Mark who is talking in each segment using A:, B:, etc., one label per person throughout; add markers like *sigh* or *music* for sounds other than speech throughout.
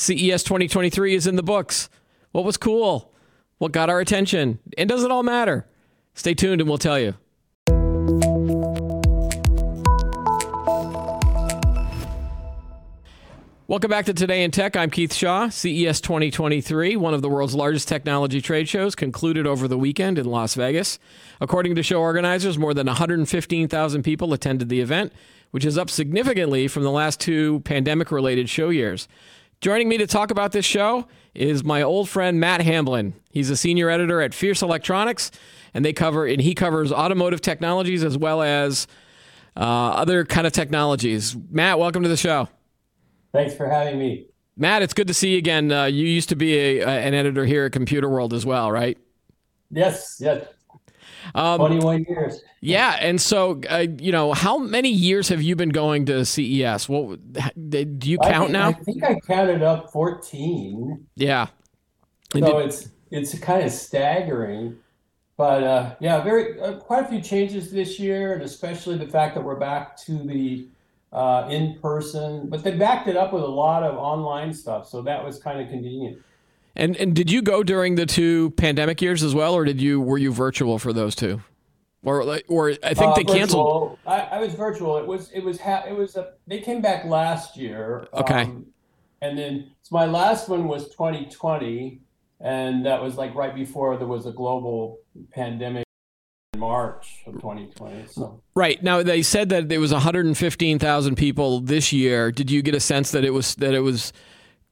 A: CES 2023 is in the books. What was cool? What got our attention? And does it all matter? Stay tuned and we'll tell you. Welcome back to Today in Tech. I'm Keith Shaw. CES 2023, one of the world's largest technology trade shows, concluded over the weekend in Las Vegas. According to show organizers, more than 115,000 people attended the event, which is up significantly from the last two pandemic related show years. Joining me to talk about this show is my old friend Matt Hamblen. He's a senior editor at Fierce Electronics, and they cover and he covers automotive technologies as well as uh, other kind of technologies. Matt, welcome to the show.
B: Thanks for having me.
A: Matt, it's good to see you again. Uh, you used to be a, an editor here at Computer World as well, right?
B: Yes, yes. Um, 21 years.
A: Yeah. And so, uh, you know, how many years have you been going to CES? What do you count I
B: think,
A: now?
B: I think I counted up 14.
A: Yeah.
B: So did, it's it's kind of staggering. But uh, yeah, very uh, quite a few changes this year, and especially the fact that we're back to the uh, in person, but they backed it up with a lot of online stuff. So that was kind of convenient.
A: And and did you go during the two pandemic years as well, or did you were you virtual for those two? Or or I think uh, they canceled.
B: I, I, was virtual. It was it was ha- it was a, they came back last year.
A: Okay. Um,
B: and then so my last one was 2020, and that was like right before there was a global pandemic. In March of 2020. So.
A: Right now, they said that there was 115,000 people this year. Did you get a sense that it was that it was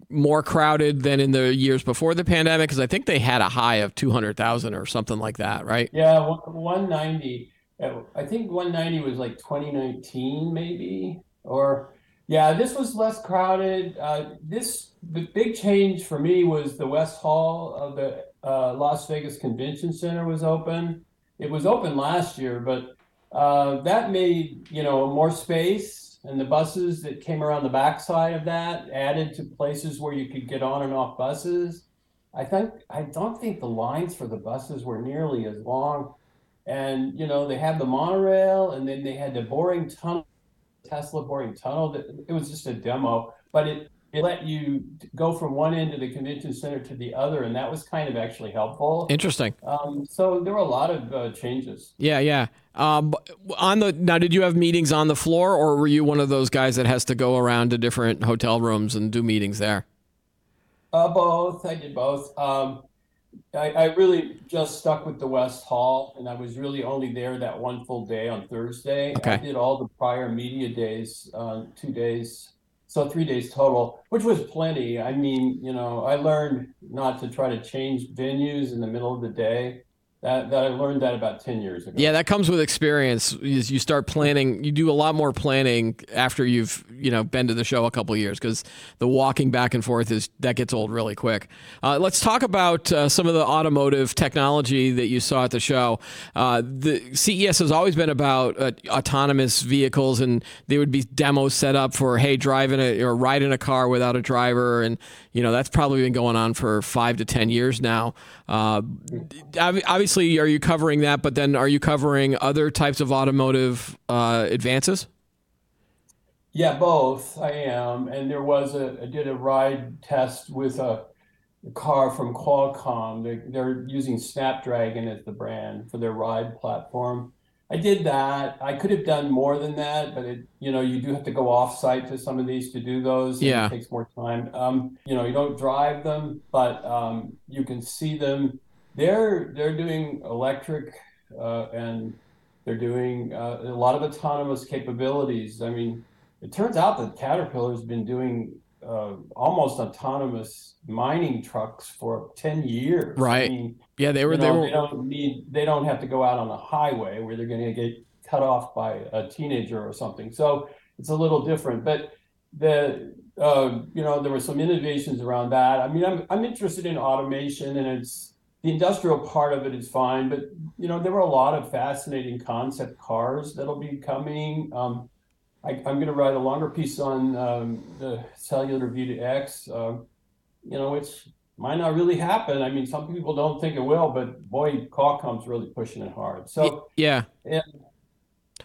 A: more crowded than in the years before the pandemic? Because I think they had a high of 200,000 or something like that, right?
B: Yeah, 190. I think 190 was like 2019, maybe. Or yeah, this was less crowded. Uh, this the big change for me was the West Hall of the uh, Las Vegas Convention Center was open it was open last year, but uh, that made you know more space, and the buses that came around the backside of that added to places where you could get on and off buses. I think I don't think the lines for the buses were nearly as long, and you know they had the monorail, and then they had the boring tunnel, Tesla boring tunnel. That it was just a demo, but it it let you go from one end of the convention center to the other, and that was kind of actually helpful.
A: Interesting.
B: Um, so there were a lot of uh, changes.
A: Yeah, yeah. Um, on the now, did you have meetings on the floor, or were you one of those guys that has to go around to different hotel rooms and do meetings there?
B: Uh, both. I did both. Um, I, I, really just stuck with the West Hall, and I was really only there that one full day on Thursday.
A: Okay. I
B: did all the prior media days, uh, two days so three days total, which was plenty. I mean, you know, I learned not to try to change venues in the middle of the day. That, that I learned that about 10 years ago.
A: Yeah, that comes with experience. Is you start planning, you do a lot more planning after you've, you know, been to the show a couple years because the walking back and forth is that gets old really quick. Uh, let's talk about uh, some of the automotive technology that you saw at the show. Uh, the CES has always been about uh, autonomous vehicles, and there would be demos set up for hey, driving a or riding a car without a driver, and you know that's probably been going on for five to ten years now. Uh, obviously, are you covering that? But then, are you covering other types of automotive uh, advances?
B: Yeah, both. I am, and there was a I did a ride test with a, a car from Qualcomm. They, they're using Snapdragon as the brand for their ride platform. I did that. I could have done more than that, but it, you know, you do have to go off site to some of these to do those.
A: Yeah.
B: It takes more time. Um, you know, you don't drive them, but um, you can see them. They're they're doing electric uh, and they're doing uh, a lot of autonomous capabilities. I mean, it turns out that Caterpillar's been doing uh, almost autonomous mining trucks for 10 years.
A: Right.
B: I mean,
A: yeah, they were.
B: You
A: know,
B: they,
A: were...
B: they don't need. They don't have to go out on a highway where they're going to get cut off by a teenager or something. So it's a little different. But the uh, you know there were some innovations around that. I mean, I'm I'm interested in automation, and it's the industrial part of it is fine. But you know there were a lot of fascinating concept cars that'll be coming. Um, I, am going to write a longer piece on um, the cellular V2X. Uh, you know, it's might not really happen. I mean, some people don't think it will, but boy, Qualcomm's really pushing it hard. So
A: yeah.
B: And,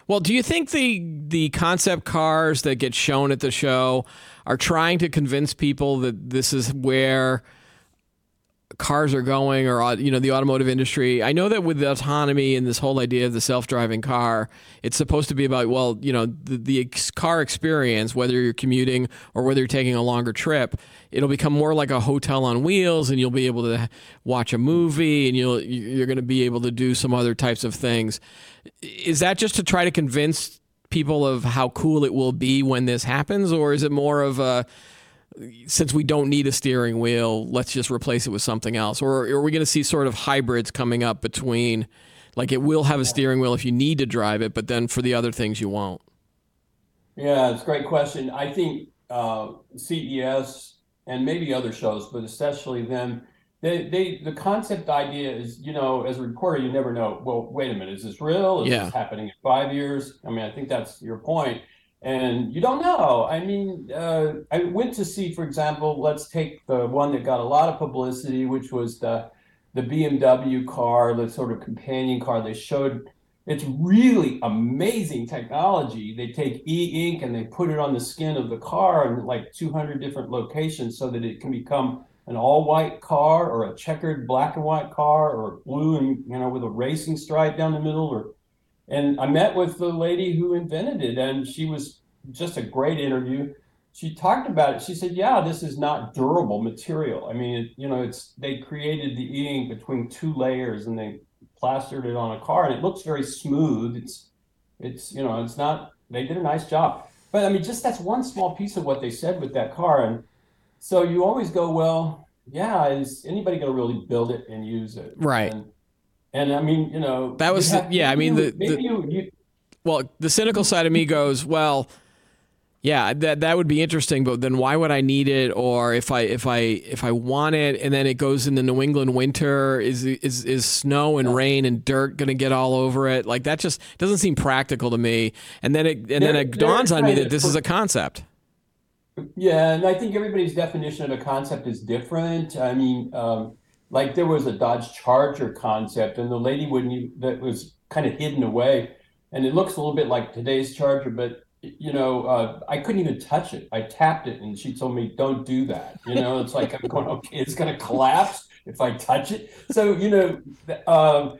A: Well, do you think the the concept cars that get shown at the show are trying to convince people that this is where cars are going or you know the automotive industry. I know that with the autonomy and this whole idea of the self-driving car it's supposed to be about well you know the, the car experience whether you're commuting or whether you're taking a longer trip. It'll become more like a hotel on wheels and you'll be able to watch a movie and you'll you're going to be able to do some other types of things. Is that just to try to convince people of how cool it will be when this happens or is it more of a since we don't need a steering wheel, let's just replace it with something else? Or are we going to see sort of hybrids coming up between, like, it will have a steering wheel if you need to drive it, but then for the other things you won't?
B: Yeah, it's a great question. I think uh, CES and maybe other shows, but especially them, they, they the concept idea is, you know, as a reporter, you never know. Well, wait a minute, is this real? Is yeah. this happening in five years? I mean, I think that's your point and you don't know. I mean, uh, I went to see, for example, let's take the one that got a lot of publicity, which was the the BMW car, the sort of companion car. They showed it's really amazing technology. They take e-ink and they put it on the skin of the car in like 200 different locations so that it can become an all-white car or a checkered black and white car or blue and you know with a racing stripe down the middle or and I met with the lady who invented it, and she was just a great interview. She talked about it. She said, "Yeah, this is not durable material. I mean, it, you know, it's they created the e-ink between two layers, and they plastered it on a car, and it looks very smooth. It's, it's, you know, it's not. They did a nice job. But I mean, just that's one small piece of what they said with that car, and so you always go, well, yeah, is anybody going to really build it and use it?
A: Right.
B: And, and I mean, you know,
A: that was have, yeah. I mean, the, the you, you, well, the cynical side of me goes, well, yeah, that that would be interesting, but then why would I need it? Or if I if I if I want it, and then it goes in the New England winter, is is is snow and rain and dirt going to get all over it? Like that just doesn't seem practical to me. And then it and there, then it dawns on me that this is a concept.
B: Yeah, and I think everybody's definition of a concept is different. I mean. Um, like there was a Dodge Charger concept, and the lady wouldn't that was kind of hidden away, and it looks a little bit like today's Charger, but you know, uh, I couldn't even touch it. I tapped it, and she told me, "Don't do that." You know, it's like I'm going, okay, it's going to collapse if I touch it. So you know, um,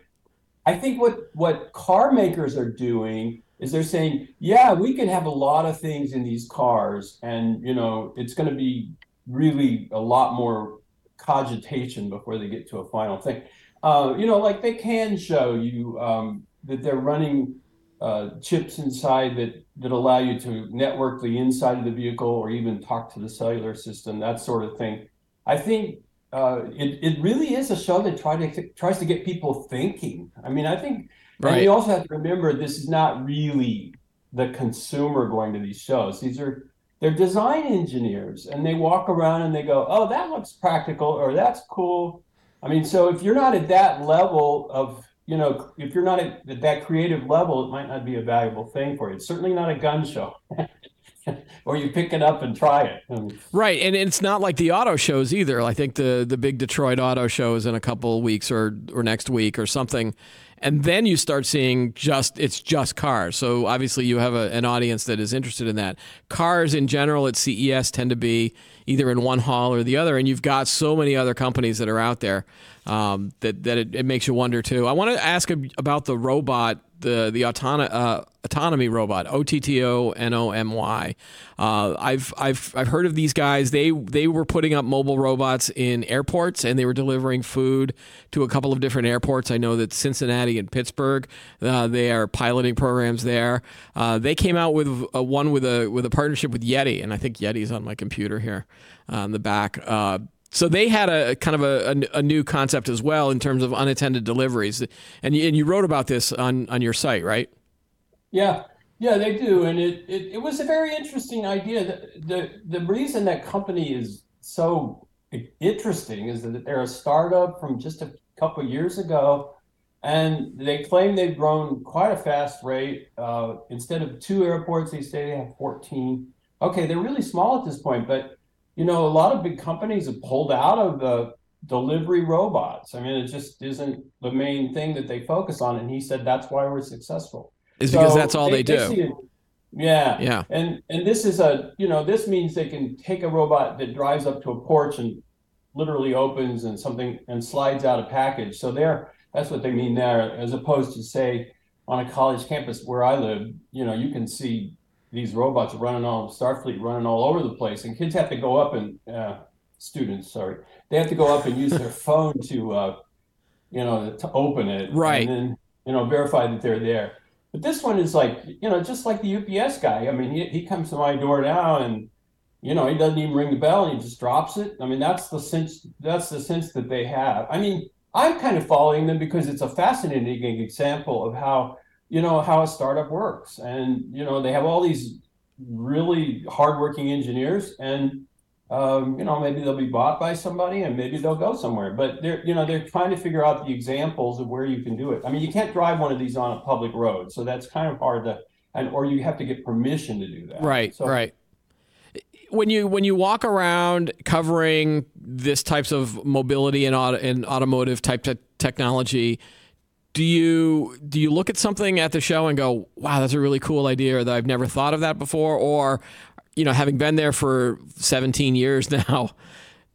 B: I think what what car makers are doing is they're saying, yeah, we can have a lot of things in these cars, and you know, it's going to be really a lot more cogitation before they get to a final thing. Uh, you know, like they can show you um, that they're running uh, chips inside that that allow you to network the inside of the vehicle or even talk to the cellular system, that sort of thing. I think uh, it it really is a show that try to tries to get people thinking. I mean, I think, right. and you also have to remember this is not really the consumer going to these shows. These are they're design engineers and they walk around and they go, oh, that looks practical or that's cool. I mean, so if you're not at that level of, you know, if you're not at that creative level, it might not be a valuable thing for you. It's certainly not a gun show. *laughs* or you pick it up and try it.
A: Um, right, and it's not like the auto shows either. I think the the big Detroit auto show is in a couple of weeks or or next week or something, and then you start seeing just it's just cars. So obviously you have a, an audience that is interested in that. Cars in general at CES tend to be either in one hall or the other, and you've got so many other companies that are out there um, that that it, it, makes you wonder too. I want to ask about the robot the the Ottonomy uh, Ottonomy robot O T T O N O M Y. Uh, I've I've I've heard of these guys. They they were putting up mobile robots in airports and they were delivering food to a couple of different airports. I know that Cincinnati and Pittsburgh. Uh, they are piloting programs there. Uh, they came out with a, one with a with a partnership with Yeti, and I think Yeti's on my computer here on the back. So they had a kind of a, a, a, new concept as well in terms of unattended deliveries, and you, and you wrote about this on on your site, right?
B: Yeah, yeah, they do, and it it, it was a very interesting idea. The, the the reason that company is so interesting is that they're a startup from just a couple years ago, and they claim they've grown quite a fast rate. Uh, instead of two airports, they say they have fourteen. Okay, they're really small at this point, but you know, a lot of big companies have pulled out of the delivery robots. I mean, it just isn't the main thing that they focus on. And he said that's why we're successful.
A: is because that's all they, they do.
B: Yeah.
A: Yeah.
B: And and this is a you know this means they can take a robot that drives up to a porch and literally opens and something and slides out a package. So there, that's what they mean there, as opposed to say on a college campus where I live, you know, you can see these robots running all Starfleet running all over the place, and kids have to go up and uh, students, sorry, they have to go up and use their *laughs* phone to, uh, you know, to open it,
A: right,
B: and then you know verify that they're there. But this one is like, you know, just like the UPS guy. I mean, he, he comes to my door now and, you know, he doesn't even ring the bell and he just drops it. I mean, that's the sense, that's the sense that they have. I mean, I'm kind of following them because it's a fascinating example of how, you know, how a startup works. And, you know, they have all these really hardworking engineers and um, you know, maybe they'll be bought by somebody and maybe they'll go somewhere. But they're, you know, they're trying to figure out the examples of where you can do it. I mean, you can't drive one of these on a public road, so that's kind of hard to, and or you have to get permission to do that.
A: Right,
B: so,
A: right. When you when you walk around covering this types of mobility and auto, and automotive type te- technology, do you do you look at something at the show and go, "Wow, that's a really cool idea," or that I've never thought of that before, or you know, having been there for 17 years *laughs* now,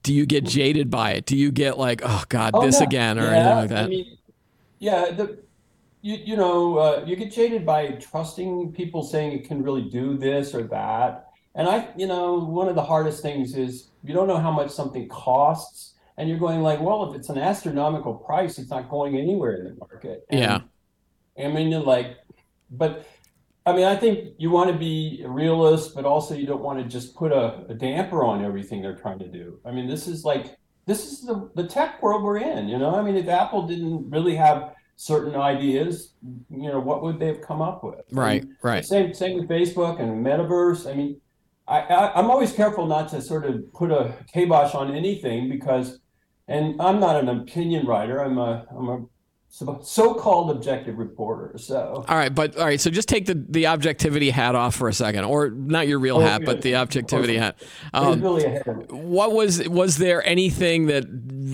A: do you get jaded by it? Do you get like, oh God, oh, this again, or yeah. anything like that? I mean,
B: yeah, the, you you know, uh, you get jaded by trusting people saying it can really do this or that. And I, you know, one of the hardest things is you don't know how much something costs, and you're going like, well, if it's an astronomical price, it's not going anywhere in the market. And,
A: yeah.
B: I mean, you're like, but I mean, I think you want to be a realist, but also you don't want to just put a, a, damper on everything they're trying to do. I mean, this is like this is the, the tech world we're in. You know, I mean, if Apple didn't really have certain ideas, you know, what would they have come up with?
A: Right, right.
B: Same same with Facebook and Metaverse. I mean, I, I I'm always careful not to sort of put a kibosh on anything because, and I'm not an opinion writer. I'm a I'm a so-called objective reporter. So
A: all right, but all right. So just take the the objectivity hat off for a second, or not your real oh, hat, but the objectivity hat.
B: Um, really
A: what was was there anything that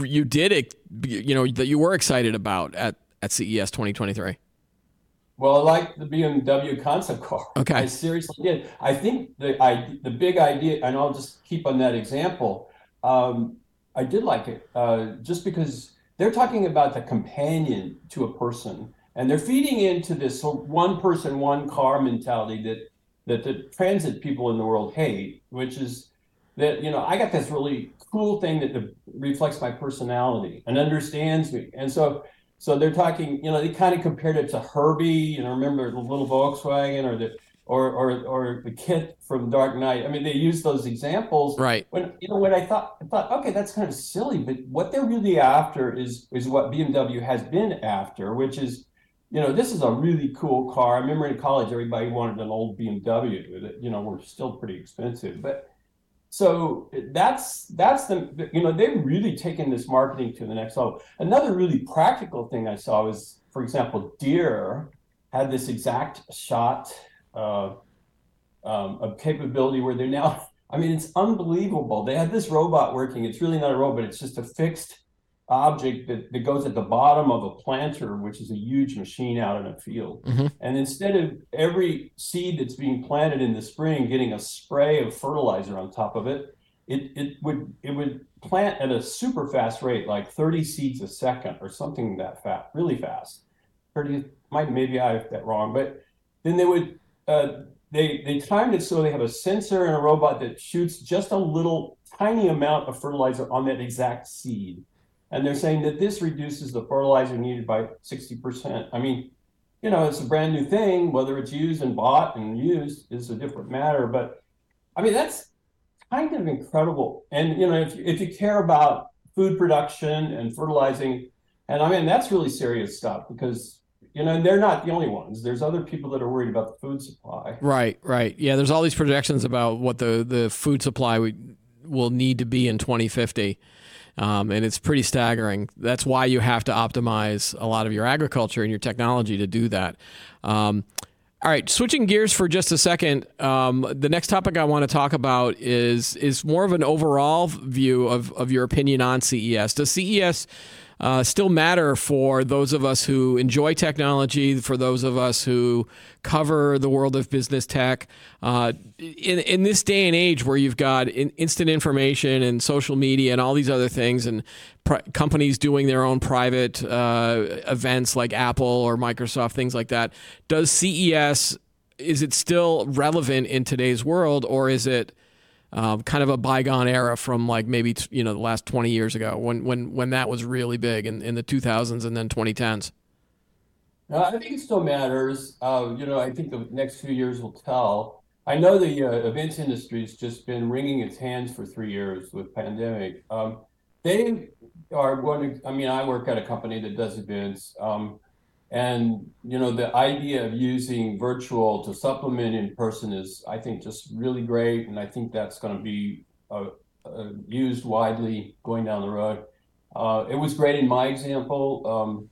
A: you did, you know, that you were excited about at at CES 2023?
B: Well, I like the BMW concept car.
A: Okay.
B: I seriously did. I think the I, the big idea, and I'll just keep on that example. Um, I did like it uh, just because they're talking about the companion to a person, and they're feeding into this one person, one car mentality that that the transit people in the world hate, which is that you know I got this really cool thing that reflects my personality and understands me, and so so they're talking, you know, they kind of compared it to Herbie, you know, remember the little Volkswagen or the or or or the KITT from Dark Knight. I mean, they use those examples.
A: Right.
B: When you know when I thought I thought, okay, that's kind of silly, but what they're really after is is what BMW has been after, which is, you know, this is a really cool car. I remember in college everybody wanted an old BMW that, you know, were still pretty expensive. But so that's that's the you know, they've really taken this marketing to the next level. Another really practical thing I saw was, for example, Deere had this exact shot uh, um, a capability where they're now, *laughs* I mean, it's unbelievable. They had this robot working. It's really not a robot, it's just a fixed object that, that goes at the bottom of a planter, which is a huge machine out in a field. Mm-hmm. And instead of every seed that's being planted in the spring getting a spray of fertilizer on top of it, it, it would it would plant at a super fast rate, like 30 seeds a second or something that fast, really fast. 30 might maybe I have that wrong, but then they would uh, they they timed it so they have a sensor and a robot that shoots just a little tiny amount of fertilizer on that exact seed. And they're saying that this reduces the fertilizer needed by 60%. I mean, you know, it's a brand new thing. Whether it's used and bought and used is a different matter. But I mean, that's kind of incredible. And, you know, if, if you care about food production and fertilizing, and I mean, that's really serious stuff because you know, and they're not the only ones. There's other people that are worried about the food supply.
A: Right, right. Yeah, there's all these projections about what the the food supply we, will need to be in 2050. Um, and it's pretty staggering. That's why you have to optimize a lot of your agriculture and your technology to do that. Um, all right, switching gears for just a second. Um, the next topic I want to talk about is is more of an overall view of, of your opinion on CES. Does CES uh, still matter for those of us who enjoy technology, for those of us who cover the world of business tech. Uh, in in this day and age, where you've got in, instant information and social media and all these other things, and companies doing their own private uh, events like Apple or Microsoft, things like that, does CES is it still relevant in today's world, or is it um, kind of a bygone era from like maybe you know the last 20 years ago when when when that was really big in, in the 2000s and then 2010s
B: uh, i think it still matters. Uh, you know i think the next few years will tell. I know the uh, events industry has just been wringing its hands for three years with pandemic. Um, they are going to i mean i work at a company that does events. Um, and you know, the idea of using virtual to supplement in person is, I think, just really great, and I think that's going to be uh, uh, used widely going down the road. Uh, it was great in my example. Um,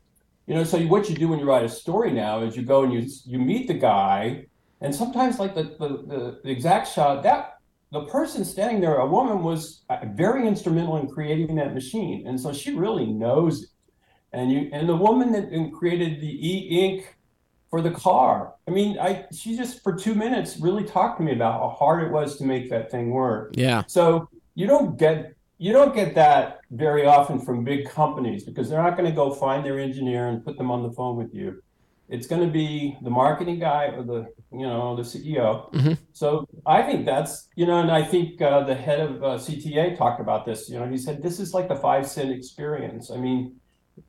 B: you know, so what you do when you write a story now is you go and you you meet the guy, and sometimes like the the, the, the ExactShot that the person standing there, a woman was uh, very instrumental in creating that machine, and so she really knows it and you and the woman that created the e-ink for the car. I mean, I she just for two minutes really talked to me about how hard it was to make that thing work.
A: Yeah.
B: So you don't get you don't get that very often from big companies because they're not going to go find their engineer and put them on the phone with you. It's going to be the marketing guy or the you know the CEO. Mm-hmm. So I think that's you know, and I think uh, the head of uh, CTA talked about this. You know, he said this is like the five cent experience. I mean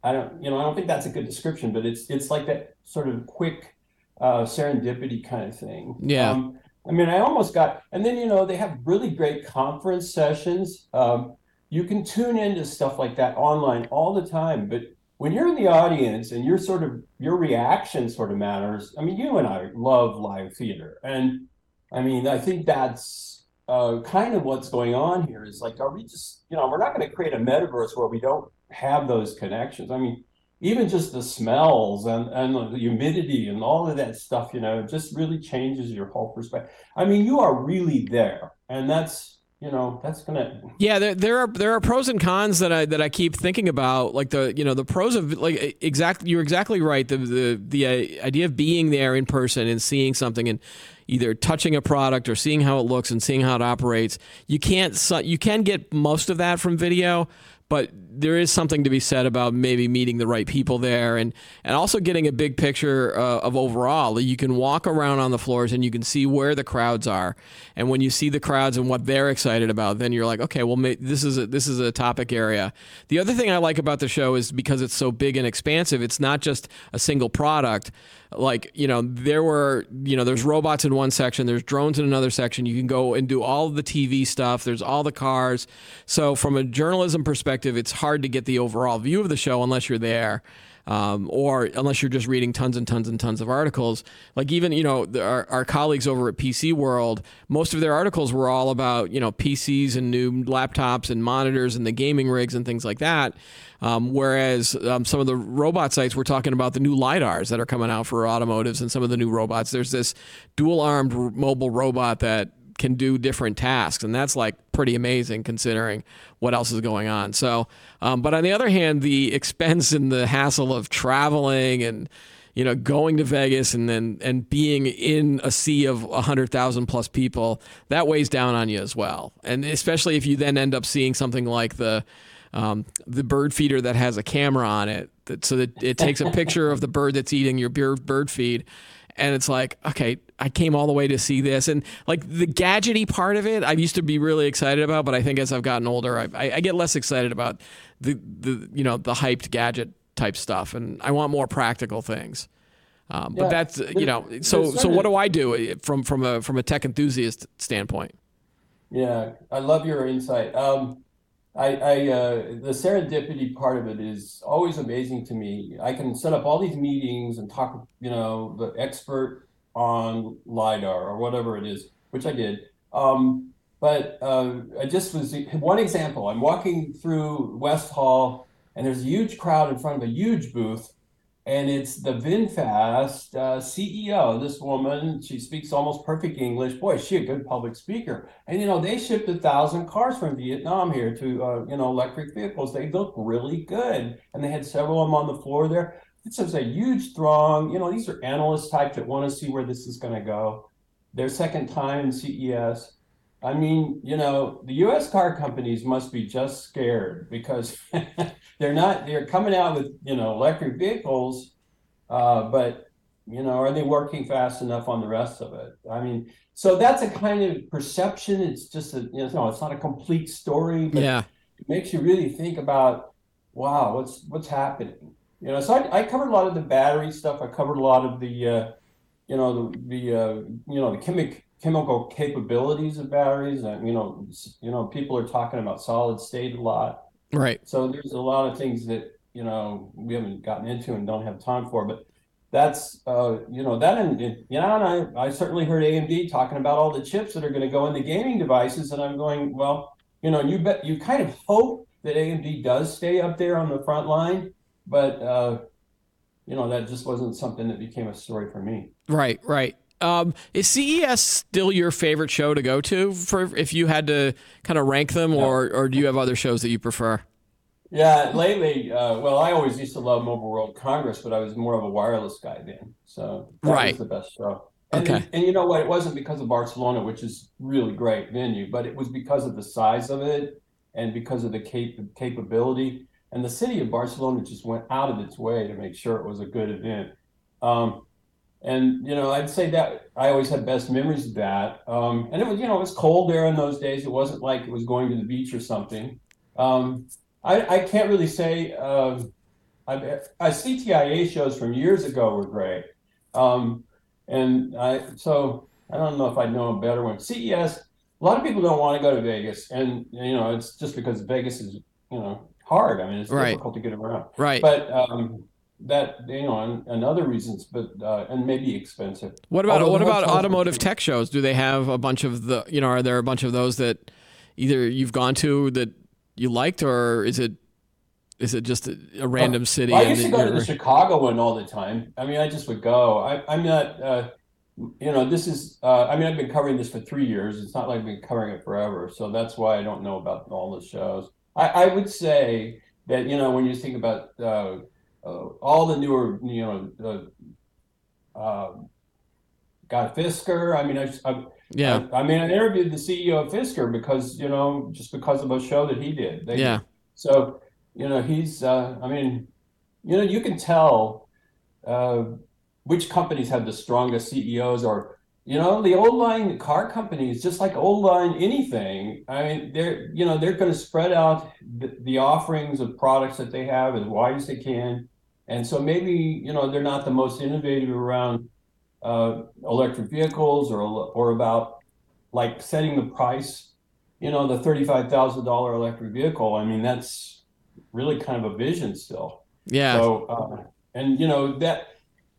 B: I don't, you know, I don't think that's a good description, but it's it's like that sort of quick uh, serendipity kind of thing.
A: Yeah. Um,
B: I mean, I almost got, and then you know they have really great conference sessions. Um, you can tune into stuff like that online all the time, but when you're in the audience and your sort of your reaction sort of matters. I mean, you and I love live theater, and I mean, I think that's uh, kind of what's going on here. Is like, are we just, you know, we're not going to create a metaverse where we don't have those connections. I mean, even just the smells and, and the humidity and all of that stuff, you know, just really changes your whole perspective. I mean, you are really there. And that's you know that's gonna
A: yeah there, there are there are pros and cons that i that i keep thinking about like the you know the pros of like exactly you're exactly right the the the uh, idea of being there in person and seeing something and either touching a product or seeing how it looks and seeing how it operates you can't you can get most of that from video but there is something to be said about maybe meeting the right people there and, and also getting a big picture uh, of overall. You can walk around on the floors and you can see where the crowds are. And when you see the crowds and what they're excited about, then you're like, okay, well, this is a, this is a topic area. The other thing I like about the show is because it's so big and expansive, it's not just a single product like you know there were you know there's robots in one section there's drones in another section you can go and do all the tv stuff there's all the cars so from a journalism perspective it's hard to get the overall view of the show unless you're there um, or unless you're just reading tons and tons and tons of articles. Like even you know the, our, our colleagues over at PC World, most of their articles were all about you know PCs and new laptops and monitors and the gaming rigs and things like that. Um, whereas um, some of the robot sites were talking about the new lidars that are coming out for automotives and some of the new robots. There's this dual armed mobile robot that can do different tasks, and that's like pretty amazing considering what else is going on. So, um, but on the other hand, the *laughs* expense and the hassle of traveling and you know going to Vegas and then and being in a sea of hundred thousand plus people that weighs down on you as well, and especially if you then end up seeing something like the um, the bird feeder that has a camera on it, that, so that it takes a picture of the bird that's eating your bird feed and it's like okay i came all the way to see this. And like the gadgety part of it i used to be really excited about but i think as i've gotten older i, I, I get less excited about the, the you know the hyped gadget type stuff. And i want more practical things. Um, but yeah, that's you know so so what do i do from from a from a tech enthusiast standpoint?
B: Yeah i love your insight. Um, I, I uh, the serendipity part of it is always amazing to me. I can set up all these meetings and talk, you know, the expert on lidar or whatever it is, which I did. Um, but uh, I just was one example. I'm walking through West Hall, and there's a huge crowd in front of a huge booth, and it's the VinFast uh, CEO. This woman, she speaks almost perfect English. Boy, she a good public speaker. And you know, they shipped a thousand cars from Vietnam here to uh, you know electric vehicles. They look really good, and they had several of them on the floor there. This is a huge throng. You know, these are analyst type that want to see where this is going to go. Their second time in CES. I mean, you know, the U.S. car companies must be just scared because *laughs* they're not. They're coming out with you know electric vehicles, uh, but you know, are they working fast enough on the rest of it? I mean, so that's a kind of perception. It's just a you know, it's not a complete story, but
A: yeah.
B: it makes you really think about, wow, what's what's happening? You know, so I, I covered a lot of the battery stuff. I covered a lot of the, uh, you know, the the uh, you know the chemical chemical capabilities of batteries. And, you know, you know, people are talking about solid state a lot.
A: Right.
B: So there's a lot of things that you know we haven't gotten into and don't have time for, but that's uh, you know that and you know and I, I certainly heard AMD talking about all the chips that are going to go in the gaming devices, and I'm going well, you know, you bet you kind of hope that AMD does stay up there on the front line, but uh, you know that just wasn't something that became a story for me.
A: Right, right. Um, is CES still your favorite show to go to for if you had to kind of rank them, or or do you have other shows that you prefer?
B: Yeah, lately, uh, well, I always used to love Mobile World Congress, but I was more of a wireless guy then, so that
A: right.
B: was the best show. And,
A: okay.
B: And, and, you know what? It wasn't because of Barcelona, which is really great venue, but it was because of the size of it and because of the cap- capability. And the city of Barcelona just went out of its way to make sure it was a good event. Um, and you know, I'd say that I always had best memories of that. Um, and it was, you know, it was cold there in those days. It wasn't like it was going to the beach or something. Um, I, I can't really say. Um, I, I CTIA shows from years ago were great, um, and I so I don't know if I know a better one. CES. A lot of people don't want to go to Vegas, and you know, it's just because Vegas is you know hard. I mean, it's
A: right.
B: difficult to get around.
A: Right.
B: But um, that you know and, and other reasons but uh, and maybe expensive.
A: What about Although what about automotive tech shows? Do they have a bunch of the you know are there a bunch of those that either you've gone to that you liked or is it is it just a, a random city
B: i used to go to the chicago one all the time. I mean i just would go. I, i'm not uh, you know this is uh, i mean i've been covering this for three years. It's not like i've been covering it forever so that's why i don't know about all the shows. I, I would say that you know when you think about uh, all the newer, you know, uh, uh, got Fisker. I mean, I, I
A: yeah.
B: I, I, mean, I interviewed the CEO of Fisker because you know, just because of a show that he did.
A: They, yeah.
B: So you know, he's. Uh, I mean, you know, you can tell uh, which companies have the strongest CEOs or you know the old line car companies just like old line anything i mean they're you know they're going to spread out the, the, offerings of products that they have as wide as they can and so maybe you know they're not the most innovative around uh, electric vehicles or or about like setting the price. You know, the thirty-five thousand dollar electric vehicle. I mean, that's really kind of a vision still.
A: Yeah.
B: So uh, and you know that.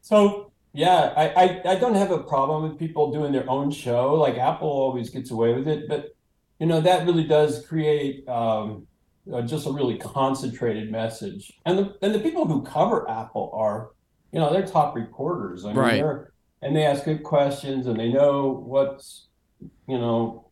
B: So yeah, I, I I don't have a problem with people doing their own show. Like Apple always gets away with it, but you know that really does create. Um, uh, just a really concentrated message. And the and the people who cover Apple are, you know, they're top reporters. I mean,
A: right.
B: they're and they ask good questions and they know what's, you know,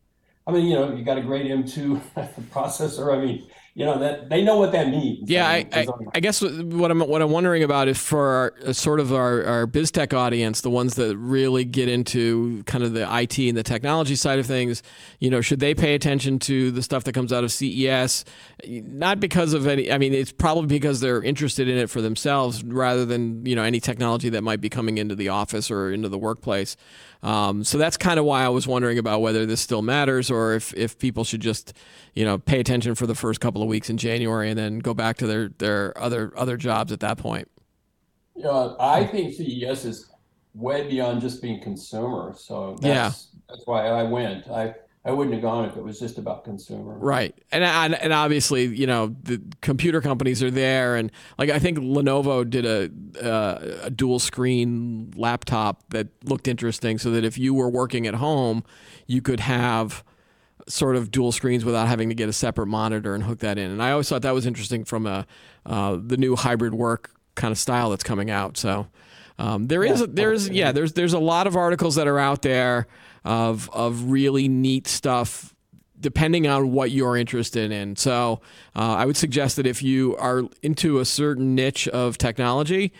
B: I mean, you know, you got a great M2 *laughs* processor. I mean, you know that they know what that means.
A: Yeah, I, I, I, guess what I'm what I'm wondering about is for our, uh, sort of our, our BizTech audience, the ones that really get into kind of the IT and the technology side of things. You know, should they pay attention to the stuff that comes out of CES? Not because of any. I mean, it's probably because they're interested in it for themselves, rather than you know any technology that might be coming into the office or into the workplace. Um, so that's kind of why I was wondering about whether this still matters or if, if people should just, you know, pay attention for the first couple of weeks in January and then go back to their, their other other jobs at that point.
B: Yeah, I think CES is way beyond just being consumer. So that's, yeah. that's why I went. I I wouldn't have gone if it was just about consumer.
A: Right, and and, and obviously, you know, the computer companies are there, and like I think Lenovo did a uh, a dual screen laptop that looked interesting, so that if you were working at home, you could have sort of dual screens without having to get a separate monitor and hook that in. And I always thought that was interesting from a uh, the new hybrid work kind of style that's coming out. So um, there is there's yeah there's there's a lot of articles that are out there of of really neat stuff depending on what you're interested in. So uh, I would suggest that if you are into a certain niche of technology,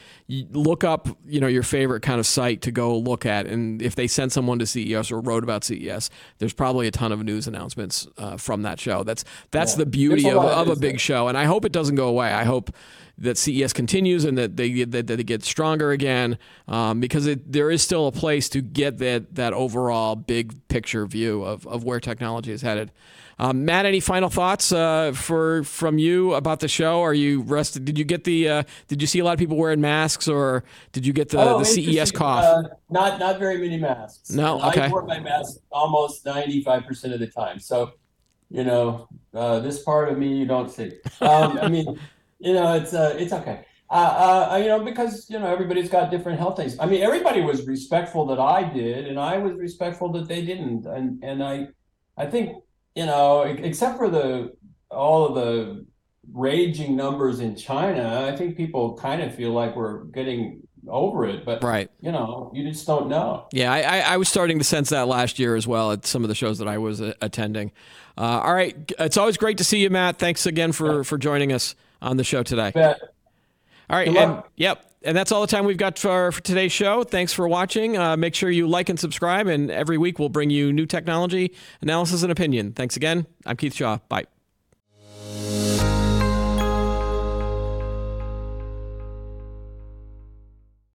A: look up you know your favorite kind of site to go look at, and if they sent someone to CES or wrote about CES, there's probably a ton of news announcements uh, from that show. That's that's yeah. the beauty of, of a big show, and I hope it doesn't go away. I hope that CES continues and that they that, that they get stronger again um, because it, there is still a place to get that that overall big picture view of, of where technology is headed. Um, Matt, any final thoughts uh, for from you about the show? Are you rested? Did you get the? Uh, did you see a lot of people wearing masks, or did you get the, oh, the CES cough? Uh,
B: not not very many masks.
A: No, okay.
B: I wore my mask almost ninety five percent of the time. So, you know, uh, this part of me you don't see. Um, I mean, you know, it's uh, it's okay. Uh, uh, you know, because you know everybody's got different health things. I mean, everybody was respectful that I did, and I was respectful that they didn't. And and I, I think you know, except for the all of the raging numbers in China, I think people kind of feel like we're getting over it. But
A: right,
B: you know, you just don't know.
A: Yeah, I, I was starting to sense that last year as well at some of the shows that I was uh, attending. Uh, all right, it's always great to see you, Matt. Thanks again for yeah. for joining us on the show today. All right, and yep, and that's all the time we've got for, for today's show. Thanks for watching. Uh, make sure you like and subscribe, and every week we'll bring you new technology, analysis, and opinion. Thanks again. I'm Keith Shaw. Bye.